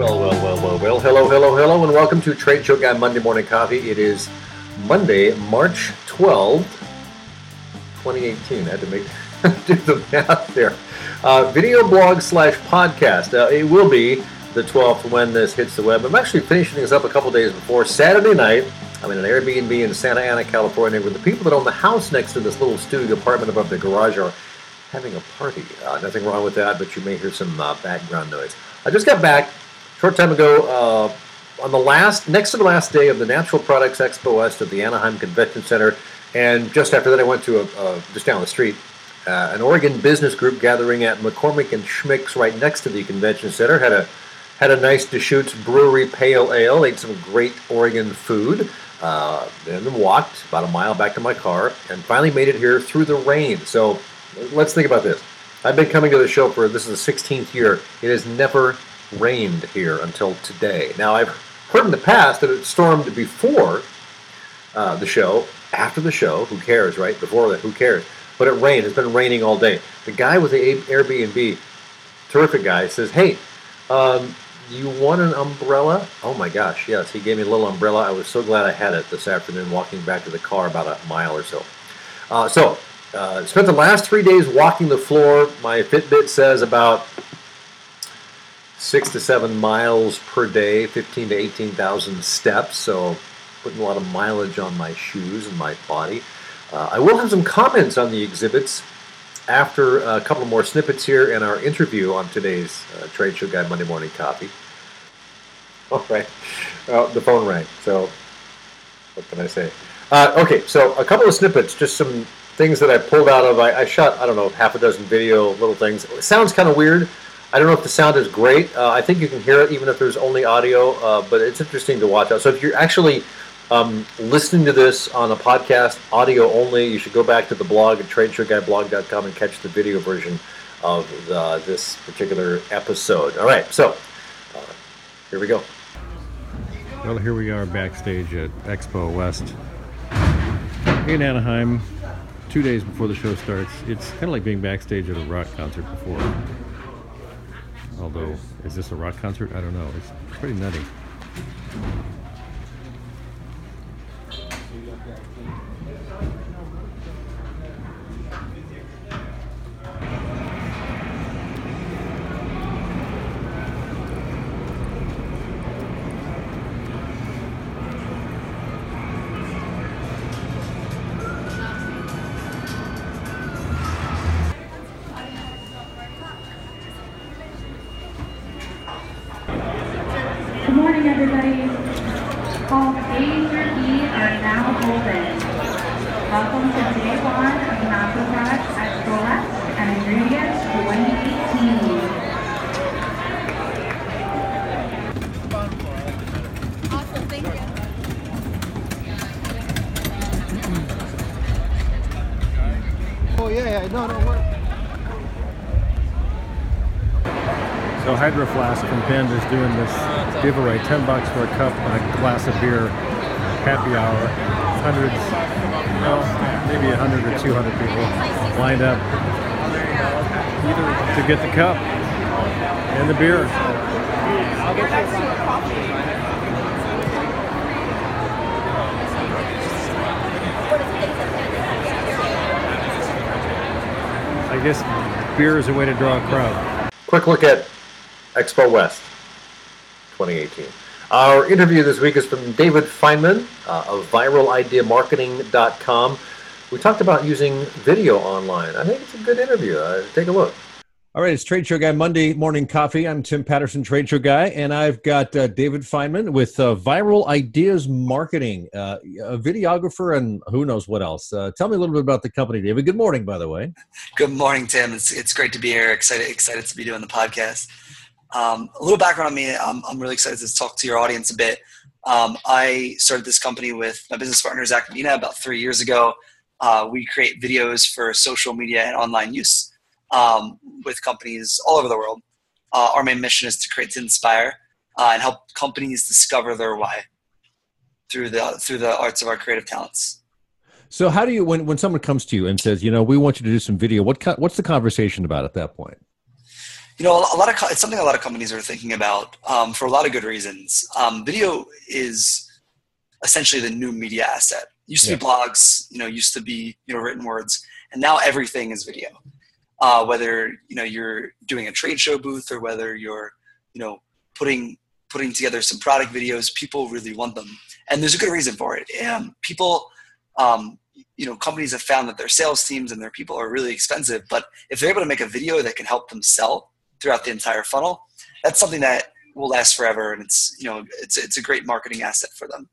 Well, well, well, well, well. Hello, hello, hello, and welcome to Trade Show Guy Monday Morning Coffee. It is Monday, March 12th, 2018. I had to make do the math there. Uh, video blog slash podcast. Uh, it will be the 12th when this hits the web. I'm actually finishing this up a couple days before Saturday night. I'm in an Airbnb in Santa Ana, California, where the people that own the house next to this little studio apartment above the garage are having a party. Uh, nothing wrong with that, but you may hear some uh, background noise. I just got back short time ago uh, on the last, next to the last day of the Natural Products Expo West at the Anaheim Convention Center, and just after that, I went to a, uh, just down the street, uh, an Oregon business group gathering at McCormick and Schmick's right next to the convention center. Had a had a nice Deschutes Brewery Pale Ale. Ate some great Oregon food. Uh, then walked about a mile back to my car, and finally made it here through the rain. So let's think about this. I've been coming to the show for this is the 16th year. It has never rained here until today. Now, I've heard in the past that it stormed before uh, the show, after the show. Who cares, right? Before that, who cares? But it rained. It's been raining all day. The guy with the Airbnb, terrific guy, says, "Hey, um, you want an umbrella?" Oh my gosh, yes. He gave me a little umbrella. I was so glad I had it this afternoon, walking back to the car about a mile or so. Uh, so, uh, spent the last three days walking the floor. My Fitbit says about six to seven miles per day, 15 to 18,000 steps. So putting a lot of mileage on my shoes and my body. Uh, I will have some comments on the exhibits after a couple more snippets here in our interview on today's uh, Trade Show Guy Monday Morning Coffee. All right. Well, the phone rang. So what can I say? Uh, okay, so a couple of snippets, just some things that I pulled out of. I, I shot, I don't know, half a dozen video little things. It sounds kind of weird. I don't know if the sound is great. Uh, I think you can hear it even if there's only audio, uh, but it's interesting to watch out. So if you're actually um, listening to this on a podcast, audio only, you should go back to the blog at tradeshowguyblog.com and catch the video version of the, this particular episode. All right, so uh, here we go. Well, here we are backstage at Expo West in Anaheim, two days before the show starts. It's kind of like being backstage at a rock concert before. Although, is this a rock concert? I don't know. It's pretty nutty. Morning, everybody. All A through E are now open. Welcome to day one of the Natural Products Expo West and Ingredients 2018. Awesome, thank you. Oh yeah, yeah, no, no. We're... So Hydro Flask from Bend is doing this giveaway, 10 bucks for a cup and a glass of beer, happy hour. Hundreds, well, maybe 100 or 200 people lined up to get the cup and the beer. I guess beer is a way to draw a crowd. Quick look at Expo West 2018. Our interview this week is from David Feynman uh, of viralideamarketing.com. We talked about using video online. I think it's a good interview. Uh, take a look. All right, it's Trade Show Guy Monday Morning Coffee. I'm Tim Patterson, Trade Show Guy, and I've got uh, David Feynman with uh, Viral Ideas Marketing, uh, a videographer, and who knows what else. Uh, tell me a little bit about the company, David. Good morning, by the way. Good morning, Tim. It's it's great to be here. Excited excited to be doing the podcast. Um, a little background on me. I'm, I'm really excited to talk to your audience a bit. Um, I started this company with my business partner Zach Medina about three years ago. Uh, we create videos for social media and online use um, with companies all over the world. Uh, our main mission is to create to inspire uh, and help companies discover their why through the through the arts of our creative talents. So, how do you when when someone comes to you and says, you know, we want you to do some video? What what's the conversation about at that point? You know, a lot of it's something a lot of companies are thinking about um, for a lot of good reasons. Um, video is essentially the new media asset. Used to be blogs, you know, used to be you know written words, and now everything is video. Uh, whether you know you're doing a trade show booth or whether you're you know putting putting together some product videos, people really want them, and there's a good reason for it. Um, people, um, you know, companies have found that their sales teams and their people are really expensive, but if they're able to make a video that can help them sell throughout the entire funnel, that's something that will last forever, and it's you know it's it's a great marketing asset for them.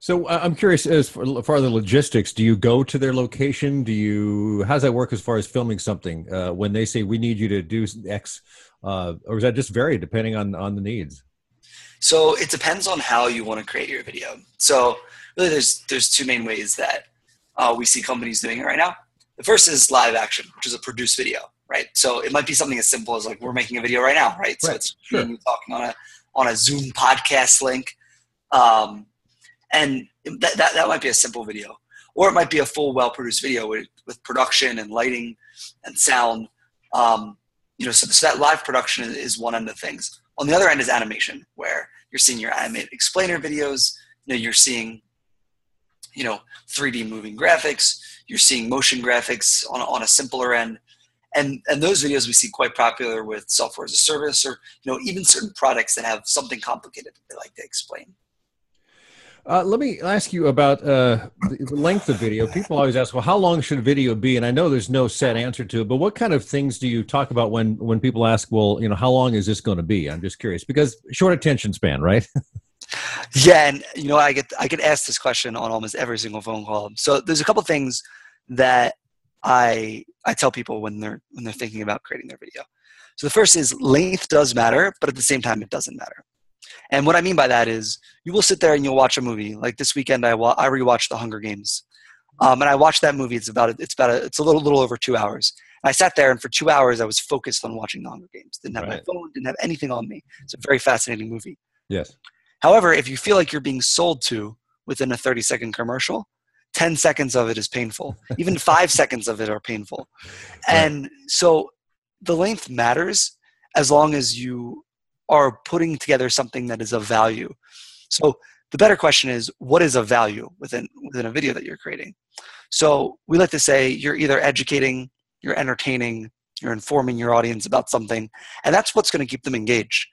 So uh, I'm curious as far, far the logistics. Do you go to their location? Do you how does that work as far as filming something? Uh, when they say we need you to do X, uh, or is that just vary depending on on the needs? So it depends on how you want to create your video. So really, there's there's two main ways that uh, we see companies doing it right now. The first is live action, which is a produced video, right? So it might be something as simple as like we're making a video right now, right? So Right, it's sure. talking on a on a Zoom podcast link, um, and that, that that might be a simple video, or it might be a full, well produced video with with production and lighting and sound. Um, you know, so, so that live production is- is one end of things. On the other end is animation, where you're seeing your animated explainer videos. You know, you're seeing, you know, 3D moving graphics. You're seeing motion graphics on on a simpler end, and and those videos we see quite popular with software as a service, or you know, even certain products that have something complicated that they like to explain. Uh, let me ask you about uh, the the length of video. People always ask, "Well, how long should a video be?" And I know there's no set answer to it, but what kind of things do you talk about when when people ask, "Well, you know, how long is this going to be?" I'm just curious because short attention span, right? Yeah, and you know, I get I get asked this question on almost every single phone call. So there's a couple things that I I tell people when they're when they're thinking about creating their video. So the first is length does matter, but at the same time, it doesn't matter. And what I mean by that is you will sit there and you'll watch a movie. Like this weekend, I wa- I rewatched The Hunger Games, um, and I watched that movie. It's about it's about a, it's a little little over two hours. I sat there and for two hours I was focused on watching The Hunger Games. Didn't have Right. my phone, didn't have anything on me. It's a very fascinating movie. yes. However, if you feel like you're being sold to within a 30 second commercial, 10 seconds of it is painful. Even five seconds of it are painful. And so the length matters as long as you are putting together something that is of value. So the better question is what is of value within within a video that you're creating? So we like to say you're either educating, you're entertaining, you're informing your audience about something, and that's what's going to keep them engaged.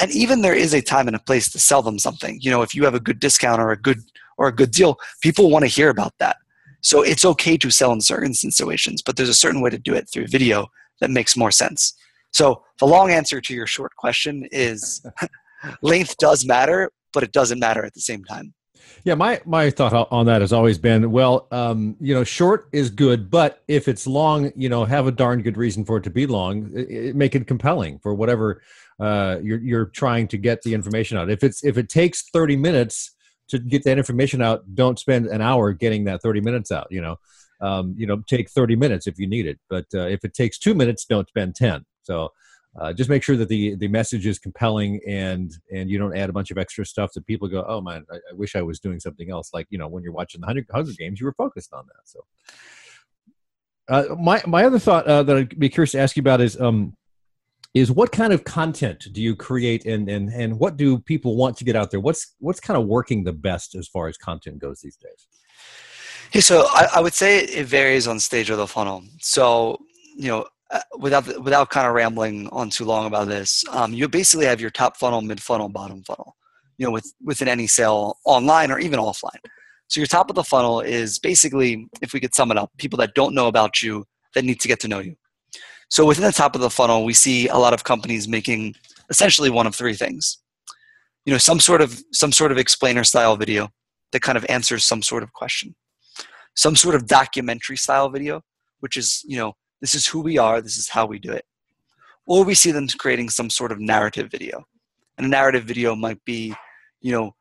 And even there is a time and a place to sell them something. You know, if you have a good discount or a good or a good deal, people want to hear about that. So it's okay to sell in certain situations, but there's a certain way to do it through video that makes more sense. So the long answer to your short question is length does matter, but it doesn't matter at the same time. Yeah, my my thought on that has always been, well, um, you know, short is good, but if it's long, you know, have a darn good reason for it to be long. It, it- make it compelling for whatever uh, you're you're trying to get the information out. If it's if it takes thirty minutes to get that information out, don't spend an hour getting that thirty minutes out. You know, um, you know, take thirty minutes if you need it, but uh, if it takes two minutes, don't spend ten. So. Uh, just make sure that the the message is compelling and and you don't add a bunch of extra stuff that people go oh man I, I wish I was doing something else like you know when you're watching the Hunger, Hunger Games you were focused on that so uh, my my other thought uh, that I'd be curious to ask you about is um is what kind of content do you create and and and what do people want to get out there what's what's kind of working the best as far as content goes these days Hey, so I, I would say it varies on stage of the funnel. So, you know, uh, without without kind of rambling on too long about this, um, you basically have your top funnel, mid funnel, bottom funnel. You know, with within any sale online or even offline. So your top of the funnel is basically, if we could sum it up, people that don't know about you that need to get to know you. So within the top of the funnel, we see a lot of companies making essentially one of three things. You know, some sort of some sort of explainer style video that kind of answers some sort of question some sort of documentary style video, which is, you know, this is who we are, this is how we do it. Or we see them creating some sort of narrative video. And a narrative video might be, you know,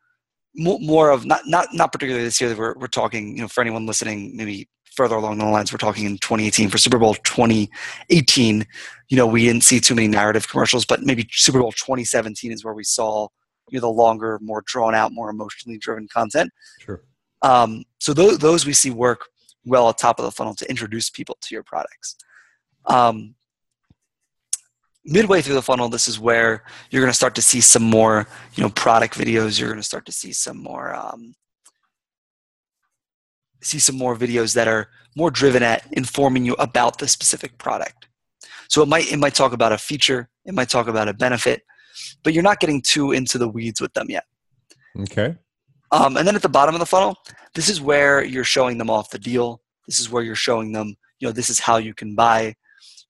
more of not not not particularly this year. We're we're talking, you know, for anyone listening, maybe further along the lines, we're talking in 2018 for Super Bowl 2018. You know, we didn't see too many narrative commercials, but maybe Super Bowl 2017 is where we saw you know the longer, more drawn out, more emotionally driven content. sure Um, so those, those we see work well at top of the funnel to introduce people to your products. Um, midway through the funnel, this is where you're going to start to see some more, you know, product videos. You're going to start to see some more, um, see some more videos that are more driven at informing you about the specific product. So it might it might talk about a feature, it might talk about a benefit, but you're not getting too into the weeds with them yet. Okay. Um, and then at the bottom of the funnel, this is where you're showing them off the deal. This is where you're showing them, you know, this is how you can buy.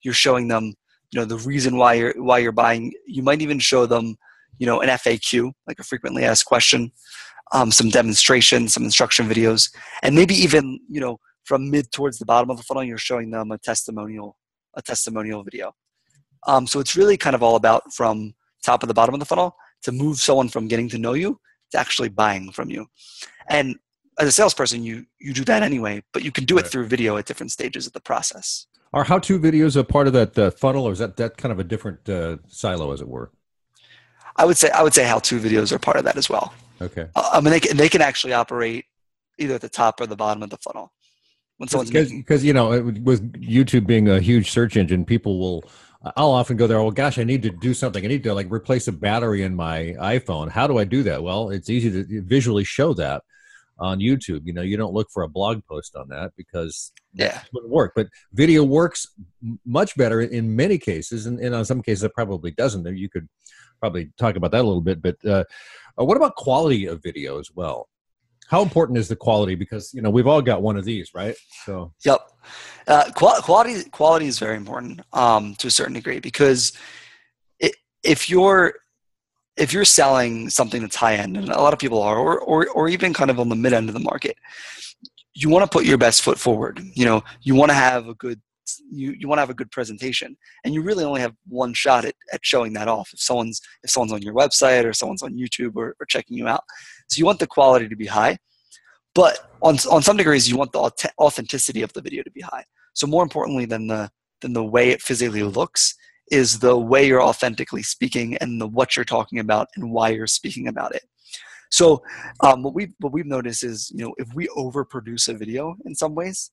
You're showing them, you know, the reason why you're why you're buying. You might even show them, you know, an FAQ, like a frequently asked question, um, some demonstrations, some instruction videos, and maybe even, you know, from mid towards the bottom of the funnel, you're showing them a testimonial, a testimonial video. Um, so it's really kind of all about from top of the bottom of the funnel to move someone from getting to know you to actually buying from you. And as a salesperson, you you do that anyway, but you can do it through video at different stages of the process. Are how-to videos a part of that uh, funnel, or is that that kind of a different uh, silo, as it were? I would say I would say how-to videos are part of that as well. Okay. Uh, I mean, they can, they can actually operate either at the top or the bottom of the funnel. When someone's because you know it- with YouTube being a huge search engine, people will. I'll often go there. Oh gosh, I need to do something. I need to like replace a battery in my iPhone. How do I do that? Well, it's easy to visually show that on YouTube. You know, you don't look for a blog post on that because yeah, wouldn't work. But video works much better in many cases, and, and in some cases it probably doesn't. You could probably talk about that a little bit. But uh, uh, what about quality of video as well? How important is the quality? Because you know we've all got one of these, right? So Yep. Uh, qual- quality quality is very important um, to a certain degree because it, if you're if you're selling something that's high end, and a lot of people are, or, or or even kind of on the mid end of the market, you want to put your best foot forward. You know, you want to have a good you, you want to have a good presentation and you really only have one shot at, at showing that off. If someone's if someone's on your website or someone's on youtube or, or checking you out. So you want the quality to be high but on, on some degrees you want the authenticity of the video to be high. So more importantly than the than the way it physically looks is the way you're authentically speaking and the what you're talking about and why you're speaking about it. So um, what we what we've noticed is you know if we overproduce a video in some ways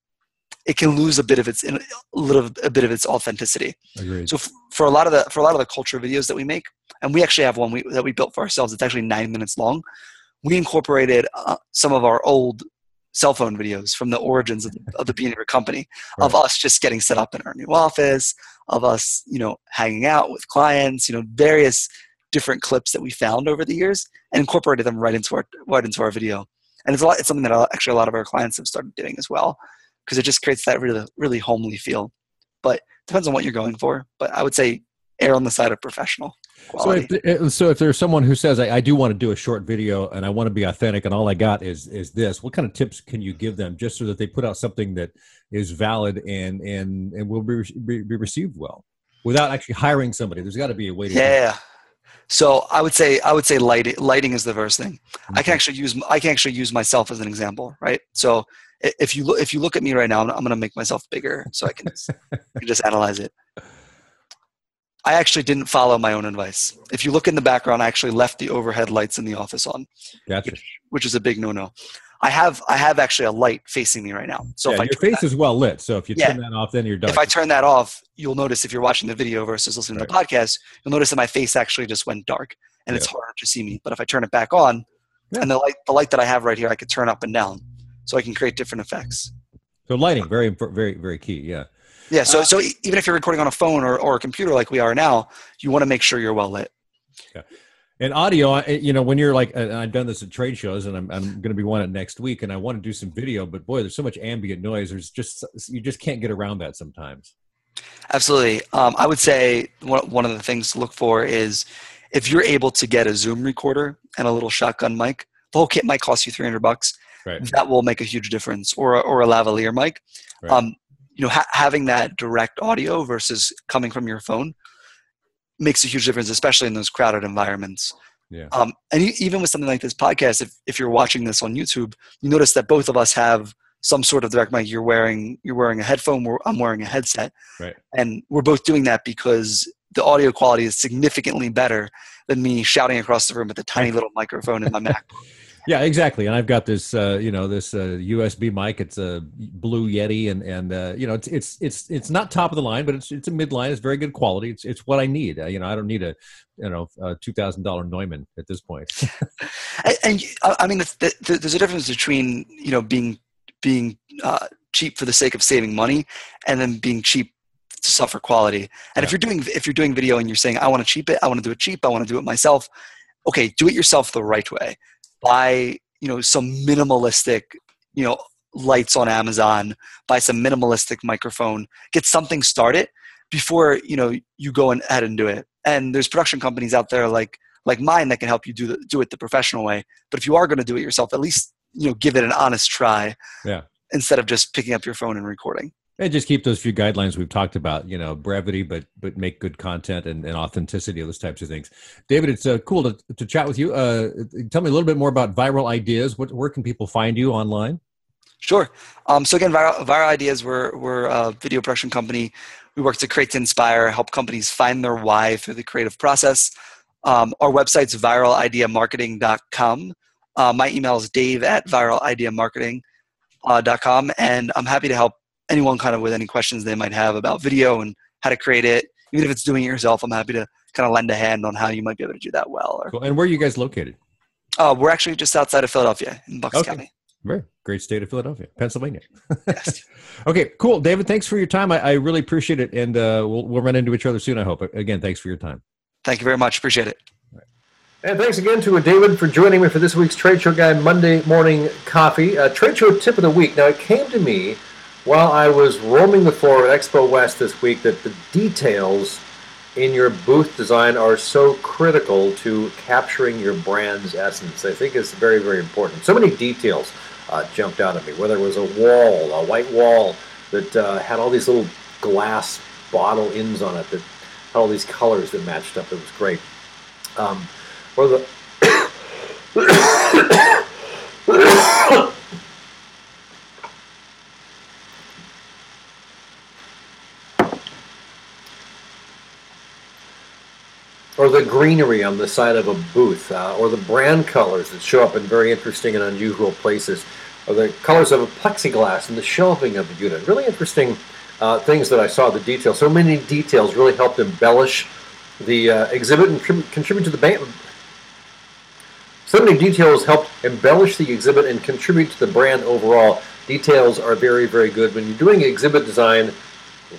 it can lose a bit of its a little a bit of its authenticity agreed. so f- for a lot of the for a lot of the culture videos that we make, and we actually have one we, that we built for ourselves. It's actually nine minutes long. We incorporated uh, some of our old cell phone videos from the origins of the, of the beginning of our company, of us just getting set up in our new office, of us you know hanging out with clients, you know various different clips that we found over the years, and incorporated them right into our right into our video. And it's a lot. It's something that actually a lot of our clients have started doing as well, because it just creates that really really homely feel. But depends on what you're going for. But I would say err on the side of professional So if, eh, so if there's someone who says I, I do want to do a short video and I want to be authentic and all I got is is this, what kind of tips can you give them just so that they put out something that is valid and and and will be be, be received well without actually hiring somebody? There's got to be a way to. do yeah. So I would say I would say lighting lighting is the first thing. I can actually use I can actually use myself as an example, right? So if you look if you look at me right now, I'm, I'm going to make myself bigger so I can just, can just analyze it. I actually didn't follow my own advice. If you look in the background, I actually left the overhead lights in the office on. Gotcha. which is a big no-no. I have I have actually a light facing me right now. So yeah, if I your face that, is well lit, so if you Yeah. turn that off, then you're done. if I turn that off, you'll notice if you're watching the video versus listening to the podcast, you'll notice that my face actually just went dark and it's harder to see me. But if I turn it back on, Yeah. and the light the light that I have right here, I could turn up and down, so I can create different effects. so lighting, very very very key. Yeah. Yeah. So so e- even if you're recording on a phone or, or a computer like we are now, you want to make sure you're well lit. Yeah. And audio, I- you know, when you're like, and I've done this at trade shows, and I'm, I'm going to be one at next week, and I want to do some video, but boy, there's so much ambient noise. There's just you just can't get around that sometimes. Absolutely. Um, I would say one, one of the things to look for is if you're able to get a Zoom recorder and a little shotgun mic. The whole kit might cost you 300 bucks. Right. That will make a huge difference. Or a, or a lavalier mic. Right. Um, you know, ha- having that direct audio versus coming from your phone makes a huge difference, especially in those crowded environments. Yeah. Um, and even with something like this podcast, if, if you're watching this on YouTube, you notice that both of us have some sort of direct mic. You're wearing you're wearing a headphone. I'm wearing a headset, Right. and we're both doing that because the audio quality is significantly better than me shouting across the room with a tiny little microphone in my Mac. Yeah, exactly. And I've got this, uh, you know, this uh, USB mic. It's a Blue Yeti, and and uh, you know, it's it's it's it's not top of the line, but it's it's a midline. It's very good quality. It's it's what I need. Uh, you know, I don't need a you know a two thousand dollar Neumann at this point. and, and I mean, the, the, there's a difference between you know being being uh, cheap for the sake of saving money, and then being cheap to suffer quality. And yeah. if you're doing if you're doing video and you're saying I want to cheap it, I want to do it cheap, I want to do it myself. Okay, do it yourself the right way. Buy you know some minimalistic you know lights on Amazon. Buy some minimalistic microphone. Get something started before you know you go and ahead and do it. And there's production companies out there like like mine that can help you do the, do it the professional way. But if you are going to do it yourself, at least you know give it an honest try. Yeah. Instead of just picking up your phone and recording. And just keep those few guidelines we've talked about, you know, brevity, but but make good content and, and authenticity, those types of things. David, it's uh, cool to, to chat with you. Uh, tell me a little bit more about Viral Ideas. What, where can people find you online? Sure. Um, so again, Viral, Viral Ideas, we're, we're a video production company. We work to create to inspire, help companies find their why through the creative process. Um, our website's viralideamarketing.com. Uh, my email is dave at viralideamarketing.com, uh, and I'm happy to help anyone kind of with any questions they might have about video and how to create it. Even if it's doing it yourself, I'm happy to kind of lend a hand on how you might be able to do that well. Or, cool. And where are you guys located? Uh, we're actually just outside of Philadelphia in Bucks okay. County. Very great state of Philadelphia, Pennsylvania. yes. okay, cool. David, thanks for your time. I, I really appreciate it. And uh, we'll, we'll run into each other soon, I hope. Again, thanks for your time. Thank you very much. Appreciate it. And thanks again to David for joining me for this week's Trade Show Guy Monday Morning Coffee. Uh, trade Show Tip of the Week. Now, it came to me while I was roaming the floor at Expo West this week that the details in your booth design are so critical to capturing your brand's essence. I think it's very, very important. So many details uh, jumped out at me, whether it was a wall, a white wall that uh, had all these little glass bottle ends on it that had all these colors that matched up. It was great. Um, or the or the greenery on the side of a booth, uh, or the brand colors that show up in very interesting and unusual places, or the colors of a plexiglass and the shelving of the unit. Really interesting uh, things that I saw, the details. So many details really helped embellish the uh, exhibit and contribute to the band. So many details helped embellish the exhibit and contribute to the brand overall. Details are very, very good. When you're doing exhibit design,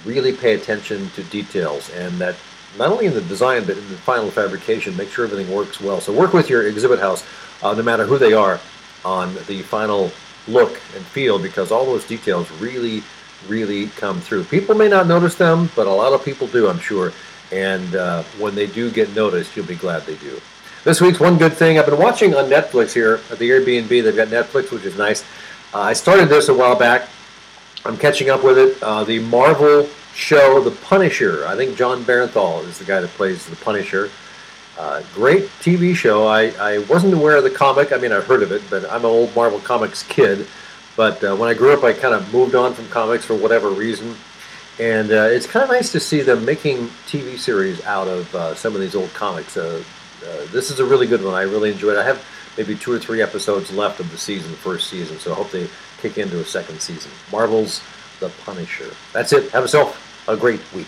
really pay attention to details and that not only in the design but in the final fabrication, make sure everything works well. So work with your exhibit house, uh, no matter who they are, on the final look and feel because all those details really, really come through. People may not notice them, but a lot of people do, I'm sure. And uh, when they do get noticed, you'll be glad they do. This week's one good thing I've been watching on Netflix here at the Airbnb. They've got Netflix, which is nice. Uh, I started this a while back. I'm catching up with it. Uh, the Marvel show, The Punisher. I think Jon Bernthal is the guy that plays The Punisher. Uh, great TV show. I, I wasn't aware of the comic. I mean, I've heard of it, but I'm an old Marvel Comics kid. But uh, when I grew up, I kind of moved on from comics for whatever reason. And uh, it's kind of nice to see them making TV series out of uh, some of these old comics. Uh, uh, this is a really good one. I really enjoyed it. I have maybe two or three episodes left of the season, first season, so I hope they kick into a second season. Marvel's The Punisher. That's it. Have yourself a great week.